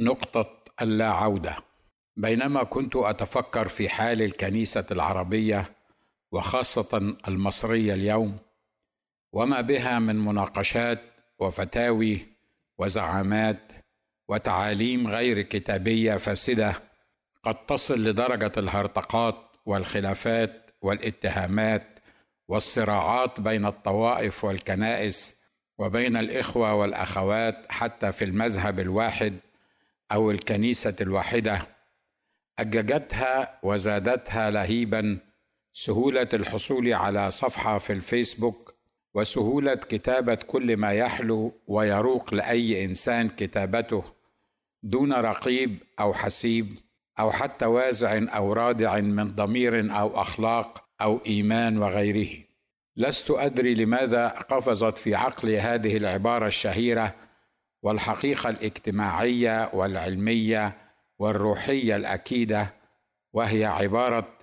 نقطة اللا عودة بينما كنت أتفكر في حال الكنيسة العربية وخاصة المصرية اليوم وما بها من مناقشات وفتاوي وزعامات وتعاليم غير كتابية فاسدة قد تصل لدرجة الهرطقات والخلافات والاتهامات والصراعات بين الطوائف والكنائس وبين الإخوة والأخوات حتى في المذهب الواحد أو الكنيسة الواحدة. أججتها وزادتها لهيبا. سهولة الحصول على صفحة في الفيسبوك. وسهولة كتابة كل ما يحلو ويروق لأي إنسان كتابته. دون رقيب أو حسيب. أو حتى وازع أو رادع من ضمير أو أخلاق أو إيمان وغيره. لست أدري لماذا قفزت في عقلي هذه العبارة الشهيرة. والحقيقة الاجتماعية والعلمية والروحية الأكيدة وهي عبارة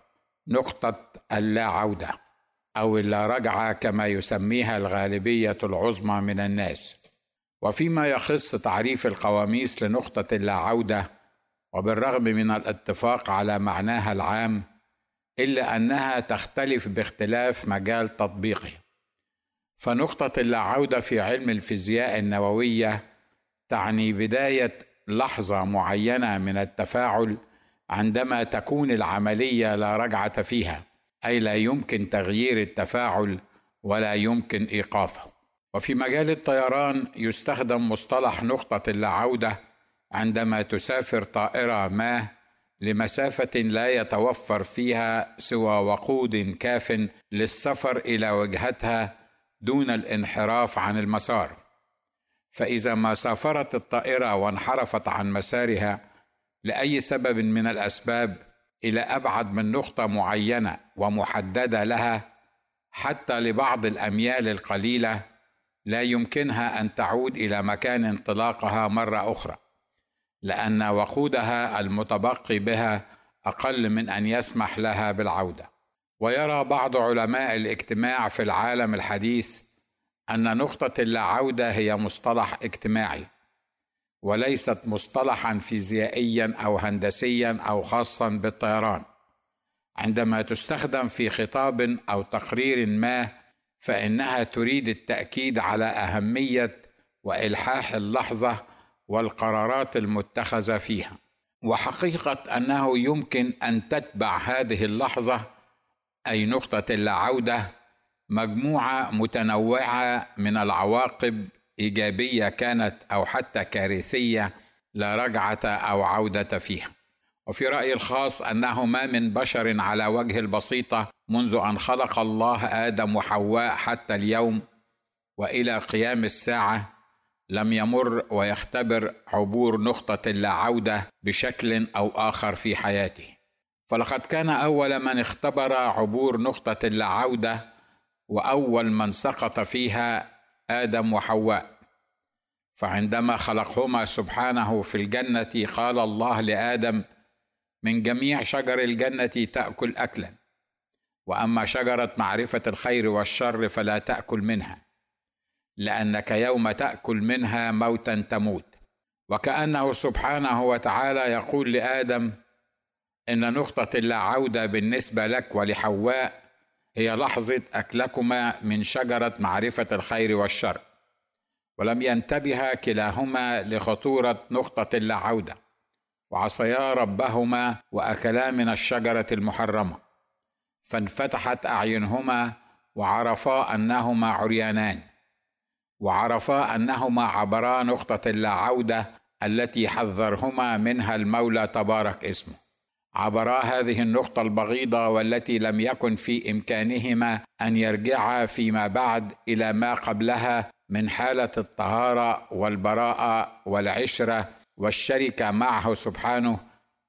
نقطة اللا عوده أو اللا رجعه كما يسميها الغالبية العظمى من الناس. وفيما يخص تعريف القواميس لنقطة اللا عوده وبالرغم من الاتفاق على معناها العام إلا أنها تختلف باختلاف مجال تطبيقه. فنقطة اللا عوده في علم الفيزياء النووية تعني بداية لحظة معينة من التفاعل عندما تكون العملية لا رجعة فيها أي لا يمكن تغيير التفاعل ولا يمكن إيقافه. وفي مجال الطيران يستخدم مصطلح نقطة اللا عوده عندما تسافر طائرة ما لمسافة لا يتوفر فيها سوى وقود كاف للسفر إلى وجهتها دون الانحراف عن المسار. فإذا ما سافرت الطائرة وانحرفت عن مسارها لأي سبب من الأسباب إلى أبعد من نقطة معينة ومحددة لها حتى لبعض الأميال القليلة لا يمكنها أن تعود إلى مكان انطلاقها مرة أخرى لأن وقودها المتبقي بها أقل من أن يسمح لها بالعودة. ويرى بعض علماء الاجتماع في العالم الحديث أن نقطة اللاعوده هي مصطلح اجتماعي وليست مصطلحا فيزيائيا أو هندسيا أو خاصا بالطيران. عندما تستخدم في خطاب أو تقرير ما فإنها تريد التأكيد على أهمية وإلحاح اللحظة والقرارات المتخذة فيها. وحقيقة أنه يمكن أن تتبع هذه اللحظة أي نقطة اللاعوده مجموعة متنوعة من العواقب إيجابية كانت أو حتى كارثية لا رجعة أو عودة فيها. وفي رأيي الخاص أنه ما من بشر على وجه البسيطة منذ أن خلق الله آدم وحواء حتى اليوم وإلى قيام الساعة لم يمر ويختبر عبور نقطة لا عودة بشكل أو آخر في حياته. فلقد كان أول من اختبر عبور نقطة لا عودة وأول من سقط فيها آدم وحواء. فعندما خلقهما سبحانه في الجنة قال الله لآدم من جميع شجر الجنة تأكل أكلا وأما شجرة معرفة الخير والشر فلا تأكل منها لأنك يوم تأكل منها موتا تموت. وكأنه سبحانه وتعالى يقول لآدم إن نقطة اللا عودة بالنسبة لك ولحواء هي لحظة أكلكما من شجرة معرفة الخير والشر ولم ينتبها كلاهما لخطورة نقطة اللا عوده وعصيا ربهما وأكلا من الشجرة المحرمة فانفتحت أعينهما وعرفا أنهما عريانان وعرفا أنهما عبرا نقطة اللا عوده التي حذرهما منها المولى تبارك اسمه. عبرا هذه النقطة البغيضة والتي لم يكن في إمكانهما أن يرجعا فيما بعد إلى ما قبلها من حالة الطهارة والبراءة والعشرة والشركة معه سبحانه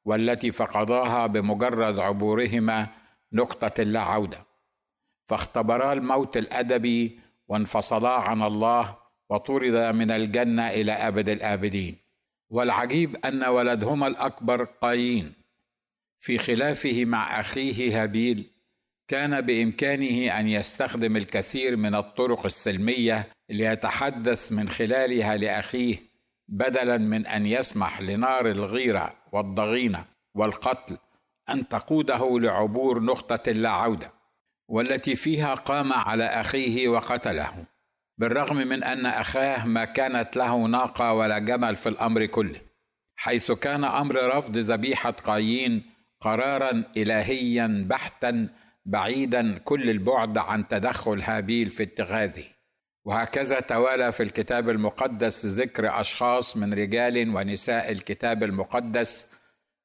والتي فقداها بمجرد عبورهما نقطة اللا عودة. فاختبرا الموت الأدبي وانفصلا عن الله وطرد من الجنة إلى أبد الآبدين. والعجيب أن ولدهما الأكبر قايين. في خلافه مع أخيه هابيل. كان بإمكانه أن يستخدم الكثير من الطرق السلمية ليتحدث من خلالها لأخيه بدلا من أن يسمح لنار الغيرة والضغينة والقتل أن تقوده لعبور نقطة لا عودة والتي فيها قام على أخيه وقتله. بالرغم من أن أخاه ما كانت له ناقة ولا جمل في الأمر كله حيث كان أمر رفض ذبيحة قايين قرارا إلهيا بحتا بعيدا كل البعد عن تدخل هابيل في اتخاذه. وهكذا توالى في الكتاب المقدس ذكر أشخاص من رجال ونساء الكتاب المقدس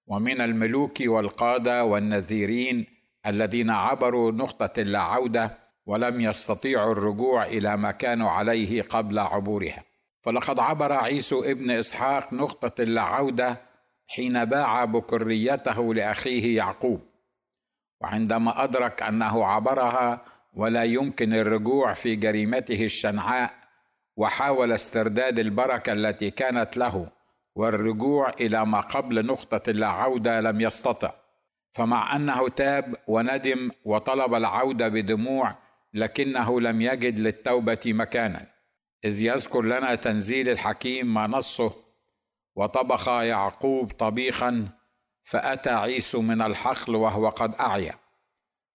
ومن الملوك والقادة والنذيرين الذين عبروا نقطة لا عودة ولم يستطيعوا الرجوع إلى ما كانوا عليه قبل عبورها. فلقد عبر عيسو ابن إسحاق نقطة لا عودة حين باع بكريته لأخيه يعقوب. وعندما أدرك أنه عبرها ولا يمكن الرجوع في جريمته الشنعاء وحاول استرداد البركة التي كانت له والرجوع إلى ما قبل نقطة لا عوده لم يستطع. فمع أنه تاب وندم وطلب العودة بدموع لكنه لم يجد للتوبة مكانا. إذ يذكر لنا تنزيل الحكيم ما نصه وطبخ يعقوب طبيخا فأتى عيسو من الحقل وهو قد أعيا.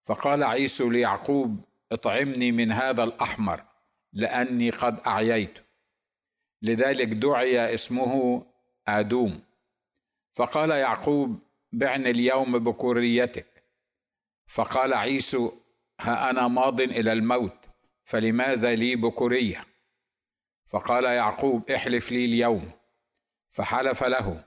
فقال عيسو ليعقوب اطعمني من هذا الأحمر لأني قد أعييت. لذلك دعي اسمه آدوم. فقال يعقوب بعني اليوم بكوريتك فقال عيسو ها أنا ماض إلى الموت فلماذا لي بكوريه فقال يعقوب احلف لي اليوم. فحلف له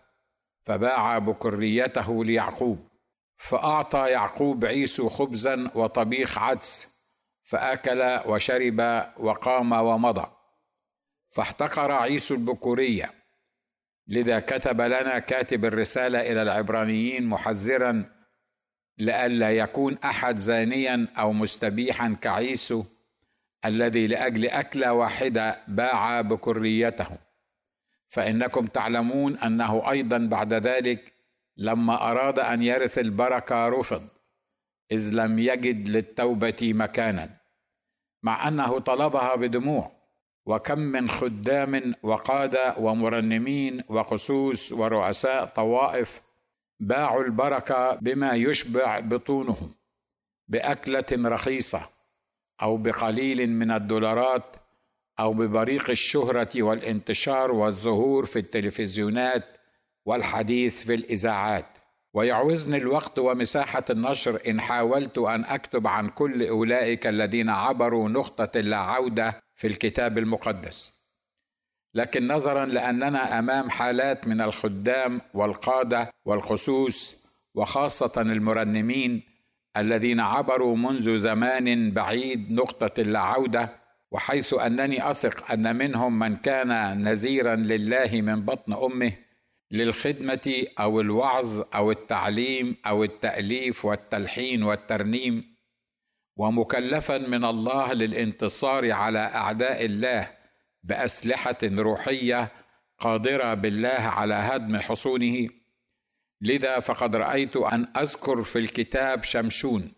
فباع بكريته ليعقوب فأعطى يعقوب عيسو خبزا وطبيخ عدس فأكل وشرب وقام ومضى فاحتقر عيسو البكورية. لذا كتب لنا كاتب الرسالة إلى العبرانيين محذرا لئلا يكون أحد زانيا أو مستبيحا كعيسو الذي لأجل أكلة واحدة باع بكريته. فإنكم تعلمون أنه أيضا بعد ذلك لما أراد أن يرث البركة رفض إذ لم يجد للتوبة مكانا مع أنه طلبها بدموع وكم من خدام وقادة ومرنمين وقسوس ورؤساء طوائف باعوا البركة بما يشبع بطونهم بأكلة رخيصة أو بقليل من الدولارات أو ببريق الشهرة والانتشار والظهور في التلفزيونات والحديث في الإذاعات. ويعوزني الوقت ومساحة النشر إن حاولت أن أكتب عن كل أولئك الذين عبروا نقطة لا عودة في الكتاب المقدس. لكن نظرا لأننا أمام حالات من الخدام والقادة والخصوص وخاصة المرنمين الذين عبروا منذ زمان بعيد نقطة لا عودة وحيث أنني أثق أن منهم من كان نذيرا لله من بطن أمه للخدمة أو الوعظ أو التعليم أو التأليف والتلحين والترنيم ومكلفا من الله للانتصار على أعداء الله بأسلحة روحية قادرة بالله على هدم حصونه. لذا فقد رأيت أن أذكر في الكتاب شمشون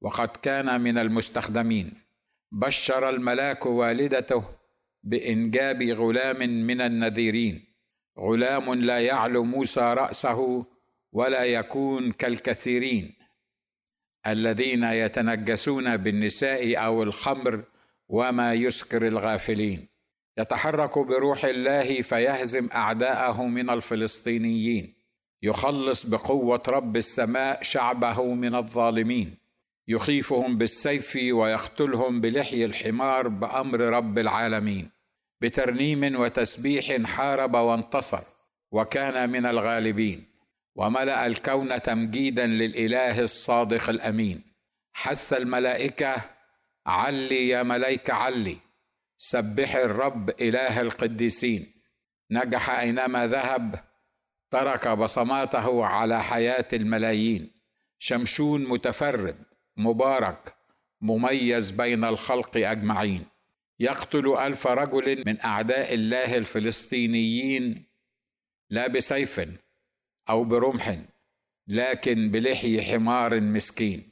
وقد كان من المستخدمين. بشر الملاك والدته بإنجاب غلام من النذيرين. غلام لا يعلو موسى رأسه ولا يكون كالكثيرين الذين يتنجسون بالنساء أو الخمر وما يسكر الغافلين. يتحرك بروح الله فيهزم أعداءه من الفلسطينيين. يخلص بقوة رب السماء شعبه من الظالمين. يخيفهم بالسيف ويقتلهم بلحي الحمار بأمر رب العالمين بترنيم وتسبيح حارب وانتصر وكان من الغالبين وملأ الكون تمجيدا للإله الصادق الأمين. حث الملائكة علي يا ملائكه علي سبح الرب إله القديسين. نجح أينما ذهب ترك بصماته على حياة الملايين. شمشون متفرد مبارك مميز بين الخلق أجمعين. يقتل ألف رجل من أعداء الله الفلسطينيين لا بسيف أو برمح لكن بلحي حمار مسكين.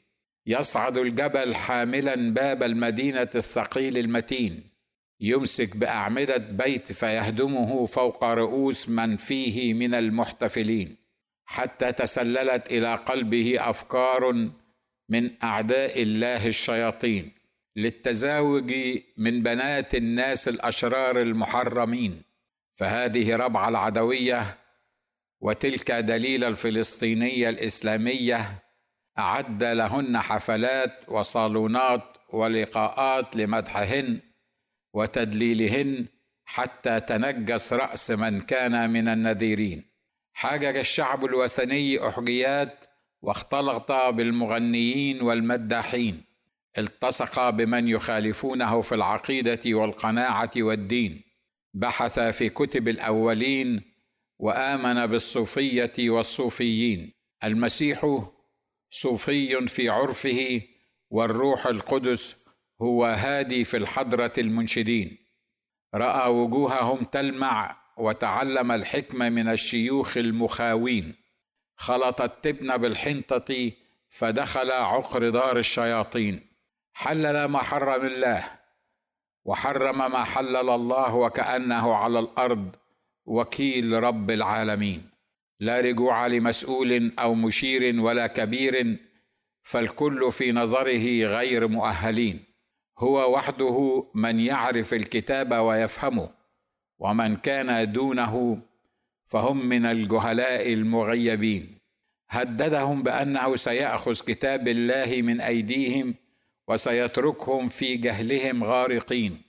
يصعد الجبل حاملا باب المدينة الثقيل المتين. يمسك بأعمدة بيت فيهدمه فوق رؤوس من فيه من المحتفلين. حتى تسللت إلى قلبه أفكار من أعداء الله الشياطين للتزاوج من بنات الناس الأشرار المحرمين فهذه ربعه العدوية وتلك دليل الفلسطينية الإسلامية أعد لهن حفلات وصالونات ولقاءات لمدحهن وتدليلهن حتى تنجس رأس من كان من النذيرين. حاجج الشعب الوثني أحجيات واختلط بالمغنيين والمداحين. التصق بمن يخالفونه في العقيدة والقناعة والدين. بحث في كتب الأولين وآمن بالصوفية والصوفيين. المسيح صوفي في عرفه والروح القدس هو هادي في الحضرة المنشدين. رأى وجوههم تلمع وتعلم الحكمة من الشيوخ المخاوين. خلط التبن بالحنطة فدخل عقر دار الشياطين. حلل ما حرم الله وحرم ما حلل الله وكأنه على الأرض وكيل رب العالمين. لا رجوع لمسؤول أو مشير ولا كبير فالكل في نظره غير مؤهلين. هو وحده من يعرف الكتاب ويفهمه ومن كان دونه فهم من الجهلاء المغيبين. هددهم بأنه سيأخذ كتاب الله من أيديهم وسيتركهم في جهلهم غارقين.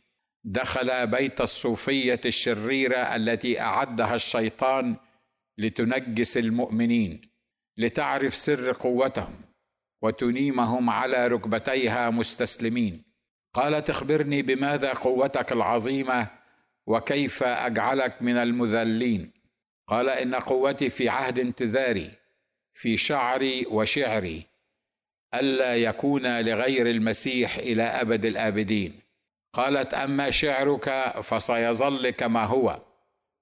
دخل بيت الصوفية الشريرة التي أعدها الشيطان لتنجس المؤمنين لتعرف سر قوتهم وتنيمهم على ركبتيها مستسلمين. قالت اخبرني بماذا قوتك العظيمة وكيف أجعلك من المذلين؟ قال إن قوتي في عهد انتظاري في شعري وشعري ألا يكون لغير المسيح إلى أبد الآبدين. قالت أما شعرك فسيظل كما هو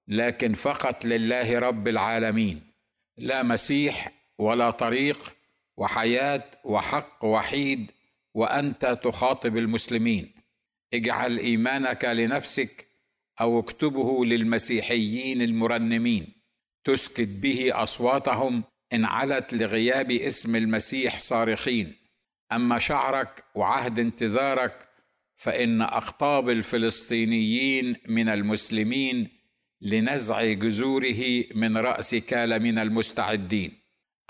لكن فقط لله رب العالمين. لا مسيح ولا طريق وحياة وحق وحيد وأنت تخاطب المسلمين. اجعل إيمانك لنفسك أو اكتبه للمسيحيين المرنمين. تسكت به أصواتهم إن علت لغياب اسم المسيح صارخين. أما شعرك وعهد انتظارك فإن اقطاب الفلسطينيين من المسلمين لنزع جذوره من راس كالمن المستعدين.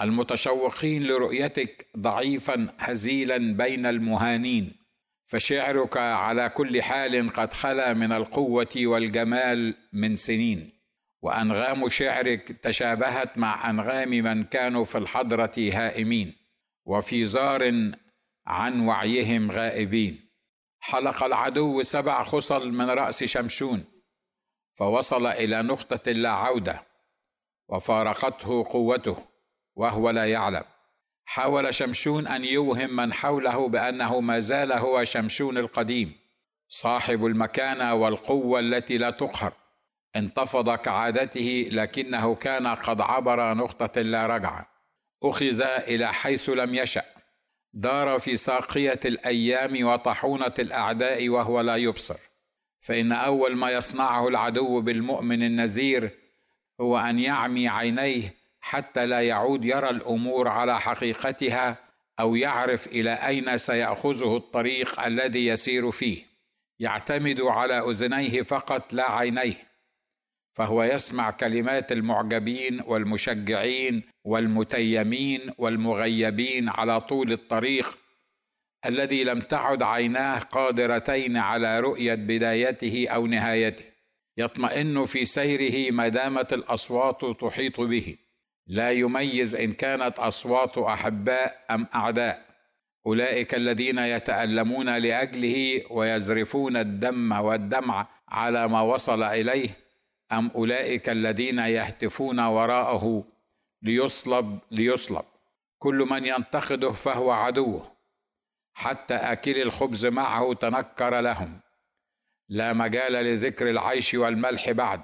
المتشوقين لرؤيتك ضعيفا هزيلا بين المهانين. فشعرك على كل حال قد خلا من القوة والجمال من سنين. وأنغام شعرك تشابهت مع أنغام من كانوا في الحضرة هائمين. وفي زار عن وعيهم غائبين. حلق العدو سبع خصل من رأس شمشون. فوصل إلى نقطة لا عودة. وفارقته قوته وهو لا يعلم. حاول شمشون أن يوهم من حوله بأنه ما زال هو شمشون القديم صاحب المكانة والقوة التي لا تقهر. انتفض كعادته لكنه كان قد عبر نقطة لا رجعه أخذ إلى حيث لم يشأ. دار في ساقية الأيام وطحونة الأعداء وهو لا يبصر. فإن أول ما يصنعه العدو بالمؤمن النذير هو أن يعمي عينيه حتى لا يعود يرى الأمور على حقيقتها أو يعرف إلى أين سيأخذه الطريق الذي يسير فيه. يعتمد على أذنيه فقط لا عينيه. فهو يسمع كلمات المعجبين والمشجعين والمتيمين والمغيبين على طول الطريق الذي لم تعد عيناه قادرتين على رؤية بدايته أو نهايته. يطمئن في سيره ما دامت الأصوات تحيط به. لا يميز إن كانت أصوات أحباء أم أعداء. أولئك الذين يتألمون لأجله ويزرفون الدم والدمع على ما وصل إليه أم أولئك الذين يهتفون وراءه ليصلب ليصلب. كل من ينتقده فهو عدوه حتى أكل الخبز معه تنكر لهم. لا مجال لذكر العيش والملح بعد.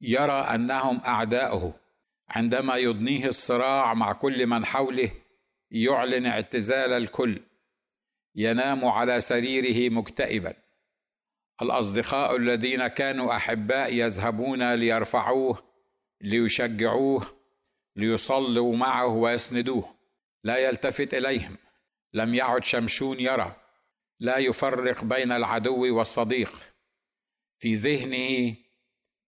يرى أنهم أعداؤه. عندما يضنيه الصراع مع كل من حوله يعلن اعتزال الكل. ينام على سريره مكتئبا. الأصدقاء الذين كانوا أحباء يذهبون ليرفعوه ليشجعوه ليصلوا معه ويسندوه. لا يلتفت إليهم. لم يعد شمشون يرى. لا يفرق بين العدو والصديق. في ذهنه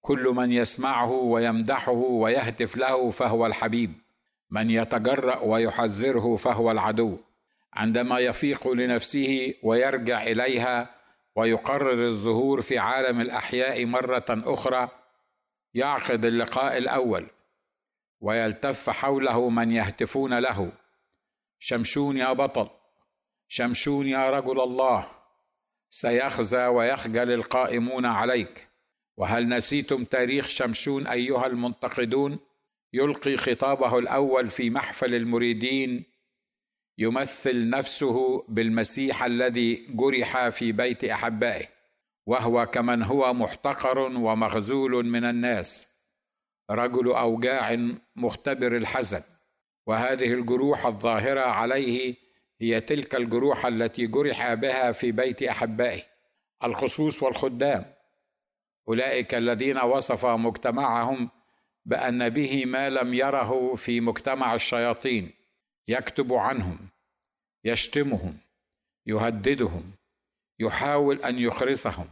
كل من يسمعه ويمدحه ويهتف له فهو الحبيب. من يتجرأ ويحذره فهو العدو. عندما يفيق لنفسه ويرجع إليها ويقرر الظهور في عالم الأحياء مرة أخرى يعقد اللقاء الأول ويلتف حوله من يهتفون له. شمشون يا بطل شمشون يا رجل الله سيخزى ويخجل القائمون عليك. وهل نسيتم تاريخ شمشون أيها المنتقدون؟ يلقي خطابه الأول في محفل المريدين. يمثل نفسه بالمسيح الذي جرح في بيت أحبائه وهو كمن هو محتقر ومخذول من الناس. رجل أوجاع مختبر الحزن وهذه الجروح الظاهرة عليه هي تلك الجروح التي جرح بها في بيت أحبائه. الخصوص والخدام. أولئك الذين وصف مجتمعهم بأن به ما لم يره في مجتمع الشياطين يكتب عنهم يشتمهم يهددهم يحاول أن يخرسهم.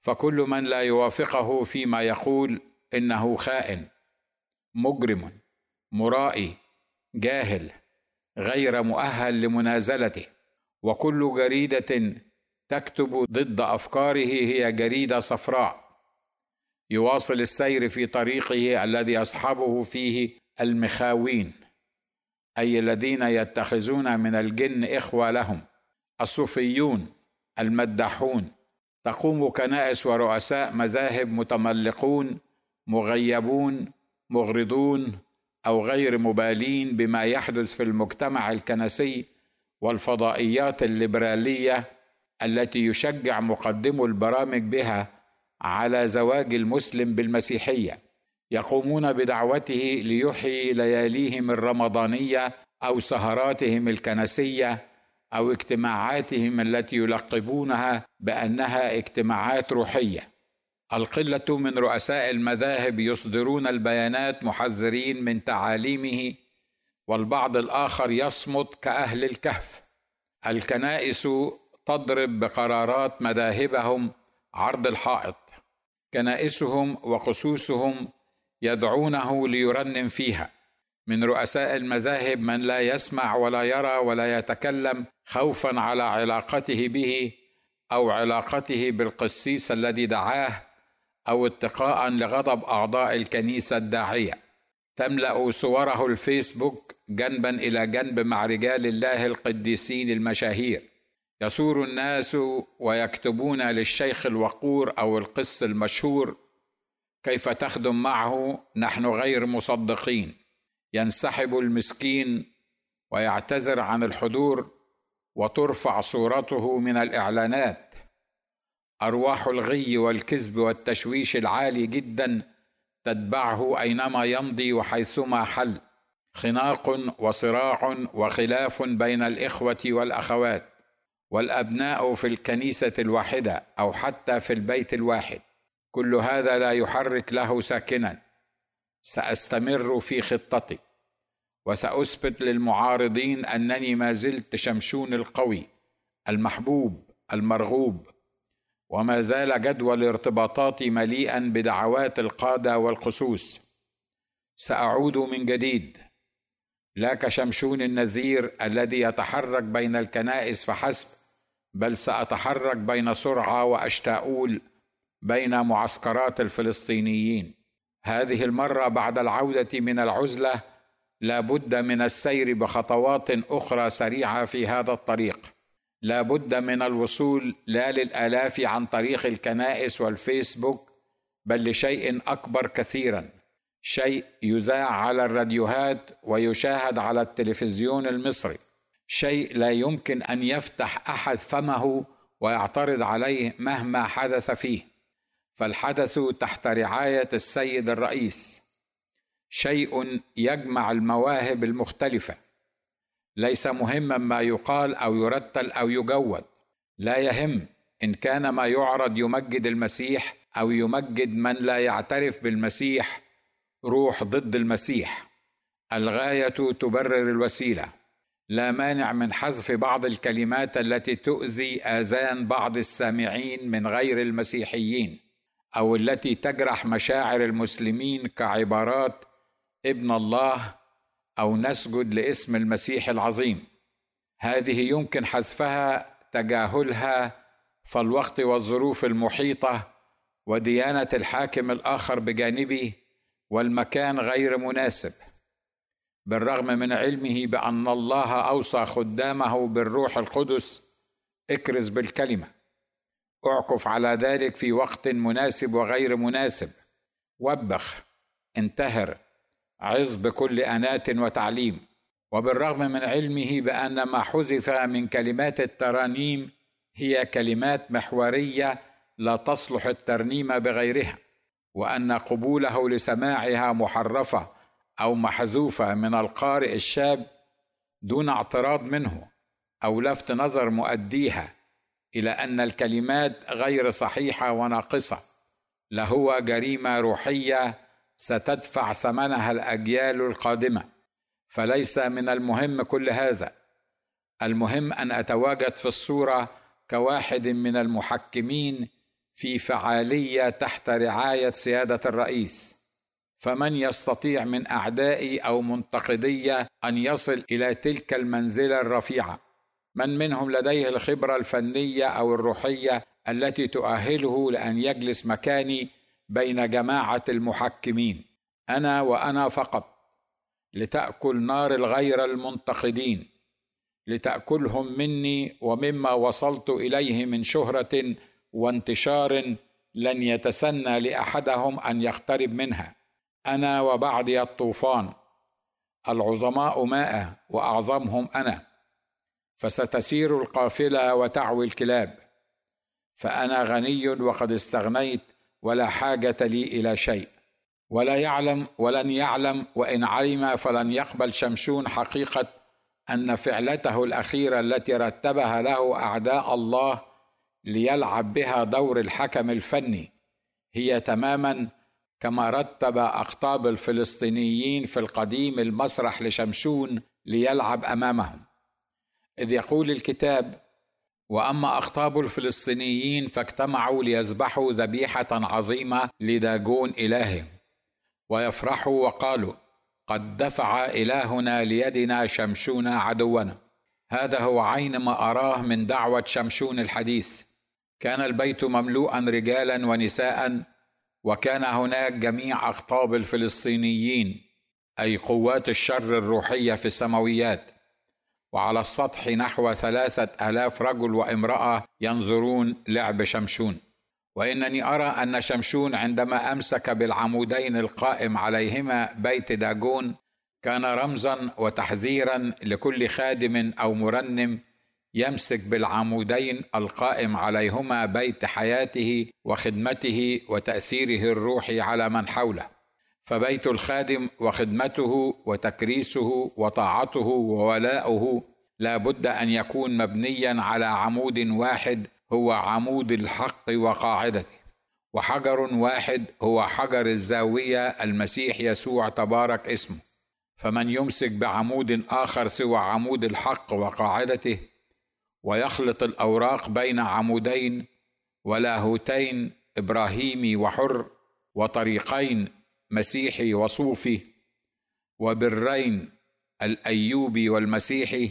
فكل من لا يوافقه فيما يقول إنه خائن مجرم مرائي جاهل غير مؤهل لمنازلته. وكل جريدة تكتب ضد أفكاره هي جريدة صفراء. يواصل السير في طريقه الذي يصحبه فيه المخاوين أي الذين يتخذون من الجن إخوة لهم الصوفيون المدحون. تقوم كنائس ورؤساء مذاهب متملقون مغيبون مغرضون أو غير مبالين بما يحدث في المجتمع الكنسي والفضائيات الليبرالية التي يشجع مقدمو البرامج بها على زواج المسلم بالمسيحية. يقومون بدعوته ليحيي لياليهم الرمضانية أو سهراتهم الكنسية أو اجتماعاتهم التي يلقبونها بأنها اجتماعات روحية. القلة من رؤساء المذاهب يصدرون البيانات محذرين من تعاليمه والبعض الآخر يصمت كأهل الكهف. الكنائس تضرب بقرارات مذاهبهم عرض الحائط. كنائسهم وقسوسهم يدعونه ليرنم فيها. من رؤساء المذاهب من لا يسمع ولا يرى ولا يتكلم خوفا على علاقته به أو علاقته بالقسيس الذي دعاه أو اتقاء لغضب أعضاء الكنيسة الداعية. تملأ صوره الفيسبوك جنبا إلى جنب مع رجال الله القديسين المشاهير. يثور الناس ويكتبون للشيخ الوقور أو القس المشهور كيف تخدم معه؟ نحن غير مصدقين. ينسحب المسكين ويعتذر عن الحضور وترفع صورته من الإعلانات. أرواح الغي والكذب والتشويش العالي جدا تتبعه أينما يمضي وحيثما حل. خناق وصراع وخلاف بين الإخوة والأخوات. والأبناء في الكنيسة الواحدة أو حتى في البيت الواحد. كل هذا لا يحرك له ساكنا. سأستمر في خطتي. وسأثبت للمعارضين أنني ما زلت شمشون القوي المحبوب المرغوب. وما زال جدول ارتباطاتي مليئا بدعوات القادة والقسوس. سأعود من جديد. لا كشمشون النذير الذي يتحرك بين الكنائس فحسب بل سأتحرك بين سرعة وأشتاؤول بين معسكرات الفلسطينيين. هذه المرة بعد العودة من العزلة لا بد من السير بخطوات أخرى سريعة في هذا الطريق. لا بد من الوصول لا للآلاف عن طريق الكنائس والفيسبوك بل لشيء أكبر كثيرا. شيء يذاع على الراديوهات ويشاهد على التلفزيون المصري. شيء لا يمكن أن يفتح أحد فمه ويعترض عليه مهما حدث فيه. فالحدث تحت رعاية السيد الرئيس. شيء يجمع المواهب المختلفة. ليس مهما ما يقال أو يرتل أو يجود. لا يهم إن كان ما يعرض يمجد المسيح أو يمجد من لا يعترف بالمسيح روح ضد المسيح. الغاية تبرر الوسيلة. لا مانع من حذف بعض الكلمات التي تؤذي آذان بعض السامعين من غير المسيحيين أو التي تجرح مشاعر المسلمين كعبارات ابن الله أو نسجد لاسم المسيح العظيم. هذه يمكن حذفها تجاهلها فالوقت والظروف المحيطة وديانة الحاكم الآخر بجانبه والمكان غير مناسب. بالرغم من علمه بأن الله أوصى خدامه بالروح القدس اكرز بالكلمة. أعكف على ذلك في وقت مناسب وغير مناسب. وبخ انتهر عظ بكل انات وتعليم. وبالرغم من علمه بأن ما حذف من كلمات الترانيم هي كلمات محورية لا تصلح الترنيم بغيرها وأن قبوله لسماعها محرفة. أو محذوفة من القارئ الشاب دون اعتراض منه أو لفت نظر مؤديها إلى أن الكلمات غير صحيحة وناقصة لهو جريمة روحية ستدفع ثمنها الأجيال القادمة. فليس من المهم كل هذا. المهم أن أتواجد في الصورة كواحد من المحكمين في فعالية تحت رعاية سيادة الرئيس. فمن يستطيع من أعدائي أو منتقدي أن يصل إلى تلك المنزلة الرفيعة. من منهم لديه الخبرة الفنية أو الروحية التي تؤهله لأن يجلس مكاني بين جماعة المحكمين أنا وأنا فقط لتأكل نار الغير المنتقدين لتأكلهم مني ومما وصلت إليه من شهرة وانتشار لن يتسنى لأحدهم أن يقترب منها. أنا وبعدي الطوفان العظماء ماء وأعظمهم أنا فستسير القافلة وتعوي الكلاب فأنا غني وقد استغنيت ولا حاجة لي إلى شيء ولا يعلم ولن يعلم وإن علم فلن يقبل شمشون حقيقة أن فعلته الأخيرة التي رتبها له أعداء الله ليلعب بها دور الحكم الفني هي تماما كما رتب اقطاب الفلسطينيين في القديم المسرح لشمشون ليلعب أمامهم. إذ يقول الكتاب وأما اقطاب الفلسطينيين فاجتمعوا ليذبحوا ذبيحة عظيمة لداجون إلههم ويفرحوا وقالوا قد دفع إلهنا ليدنا شمشون عدونا. هذا هو عين ما أراه من دعوة شمشون الحديث. كان البيت مملوءا رجالا ونساء وكان هناك جميع اقطاب الفلسطينيين أي قوات الشر الروحية في السماويات. وعلى السطح نحو ثلاثة آلاف رجل وامرأة ينظرون لعب شمشون. وإنني أرى أن شمشون عندما أمسك بالعمودين القائم عليهما بيت داجون كان رمزا وتحذيرا لكل خادم أو مرنم يمسك بالعمودين القائم عليهما بيت حياته وخدمته وتأثيره الروحي على من حوله. فبيت الخادم وخدمته وتكريسه وطاعته وولاؤه لا بد أن يكون مبنيا على عمود واحد هو عمود الحق وقاعدته. وحجر واحد هو حجر الزاوية المسيح يسوع تبارك اسمه. فمن يمسك بعمود آخر سوى عمود الحق وقاعدته ويخلط الأوراق بين عمودين ولاهوتين ابراهيمي وحر وطريقين مسيحي وصوفي وبرين الأيوبي والمسيحي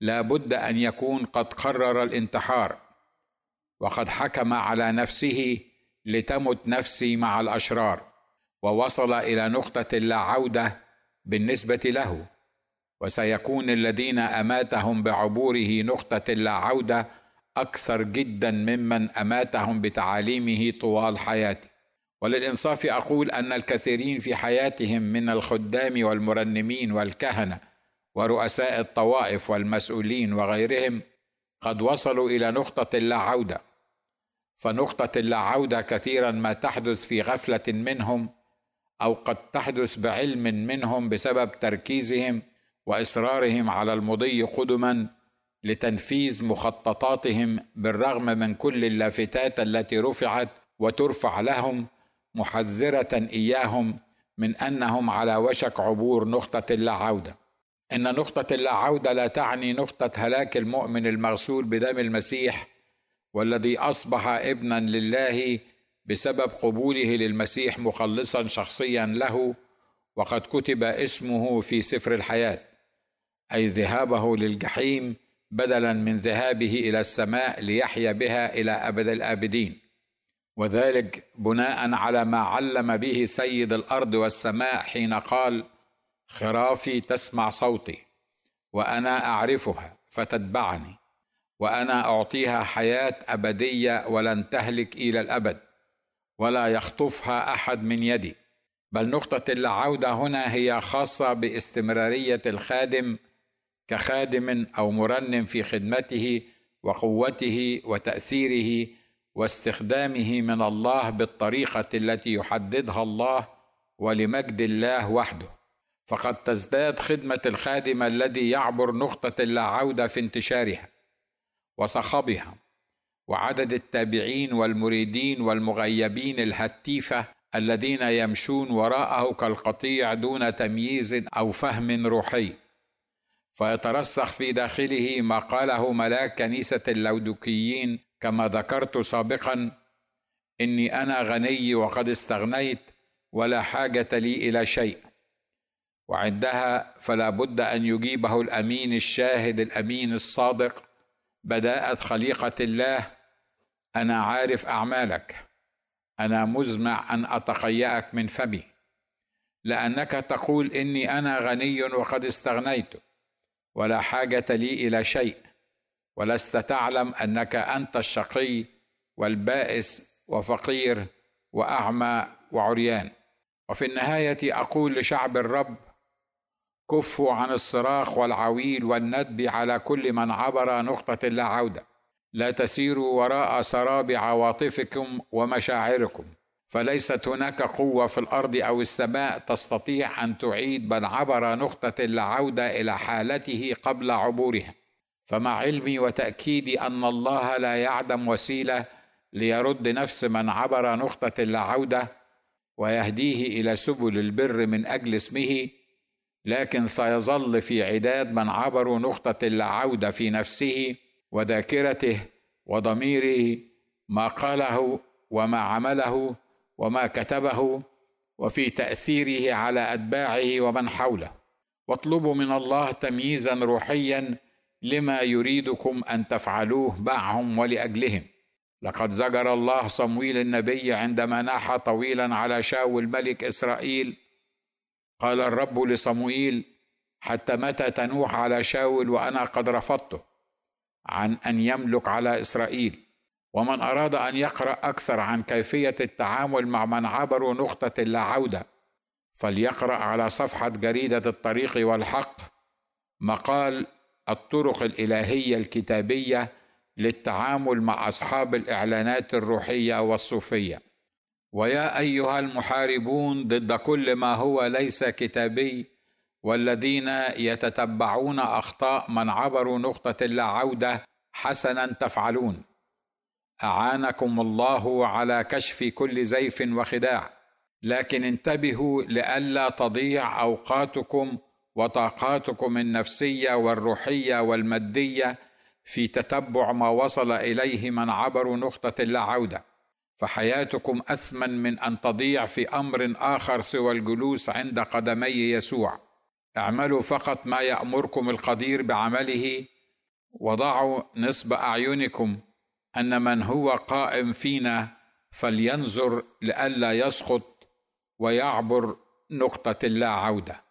لا بد أن يكون قد قرر الانتحار وقد حكم على نفسه لتمت نفسي مع الأشرار ووصل إلى نقطة لا عودة بالنسبة له. وسيكون الذين أماتهم بعبوره نقطة لا عودة أكثر جدا ممن أماتهم بتعاليمه طوال حياته. وللإنصاف أقول أن الكثيرين في حياتهم من الخدام والمرنمين والكهنة ورؤساء الطوائف والمسؤولين وغيرهم قد وصلوا إلى نقطة لا عودة. فنقطة لا عودة كثيرا ما تحدث في غفلة منهم أو قد تحدث بعلم منهم بسبب تركيزهم وإصرارهم على المضي قدما لتنفيذ مخططاتهم بالرغم من كل اللافتات التي رفعت وترفع لهم محذرة إياهم من أنهم على وشك عبور نقطة لا عودة. إن نقطة اللا عودة لا تعني نقطة هلاك المؤمن المغسول بدم المسيح والذي أصبح ابنا لله بسبب قبوله للمسيح مخلصا شخصيا له وقد كتب اسمه في سفر الحياة. أي ذهابه للجحيم بدلا من ذهابه إلى السماء ليحيا بها إلى أبد الآبدين. وذلك بناء على ما علم به سيد الأرض والسماء حين قال خرافي تسمع صوتي وأنا أعرفها فتتبعني وأنا أعطيها حياة أبدية ولن تهلك إلى الأبد ولا يخطفها أحد من يدي. بل نقطة العودة هنا هي خاصة باستمرارية الخادم كخادم أو مرنم في خدمته وقوته وتأثيره واستخدامه من الله بالطريقة التي يحددها الله ولمجد الله وحده. فقد تزداد خدمة الخادم الذي يعبر نقطة اللا عودة في انتشارها وصخبها وعدد التابعين والمريدين والمغيبين الهتيفة الذين يمشون وراءه كالقطيع دون تمييز أو فهم روحي. فيترسخ في داخله ما قاله ملاك كنيسه اللودكيين كما ذكرت سابقا إني أنا غني وقد استغنيت ولا حاجة لي إلى شيء. وعندها فلا بد أن يجيبه الأمين الشاهد الأمين الصادق بداءت خليقة الله أنا عارف أعمالك أنا مزمع أن أتقيأك من فمي لأنك تقول إني أنا غني وقد استغنيت. ولا حاجة لي إلى شيء ولست تعلم أنك أنت الشقي والبائس وفقير وأعمى وعريان. وفي النهاية أقول لشعب الرب كفوا عن الصراخ والعويل والندب على كل من عبر نقطة لا عودة. لا تسيروا وراء سراب عواطفكم ومشاعركم. فليست هناك قوة في الأرض أو السماء تستطيع أن تعيد من عبر نقطة العودة إلى حالته قبل عبورها. فمع علمي وتأكيدي أن الله لا يعدم وسيلة ليرد نفس من عبر نقطة العودة ويهديه إلى سبل البر من أجل اسمه لكن سيظل في عداد من عبروا نقطة العودة في نفسه وذاكرته وضميره ما قاله وما عمله وما كتبه وفي تأثيره على أتباعه ومن حوله. واطلبوا من الله تمييزا روحيا لما يريدكم أن تفعلوه معهم ولأجلهم. لقد زجر الله صمويل النبي عندما ناح طويلا على شاول ملك إسرائيل. قال الرب لصموئيل حتى متى تنوح على شاول وأنا قد رفضته؟ عن أن يملك على إسرائيل. ومن أراد أن يقرأ أكثر عن كيفية التعامل مع من عبروا نقطة لا عوده فليقرأ على صفحة جريدة الطريق والحق مقال الطرق الإلهية الكتابية للتعامل مع أصحاب الإعلانات الروحية والصوفية. ويا أيها المحاربون ضد كل ما هو ليس كتابي والذين يتتبعون أخطاء من عبروا نقطة لا عودة حسنا تفعلون. اعانكم الله على كشف كل زيف وخداع. لكن انتبهوا لئلا تضيع أوقاتكم وطاقاتكم النفسية والروحية والمادية في تتبع ما وصل إليه من عبروا نقطة لا عودة. فحياتكم أثمن من أن تضيع في أمر آخر سوى الجلوس عند قدمي يسوع. اعملوا فقط ما يأمركم القدير بعمله وضعوا نصب أعينكم أن من هو قائم فينا فلينظر لئلا يسقط ويعبر نقطة لا عودة.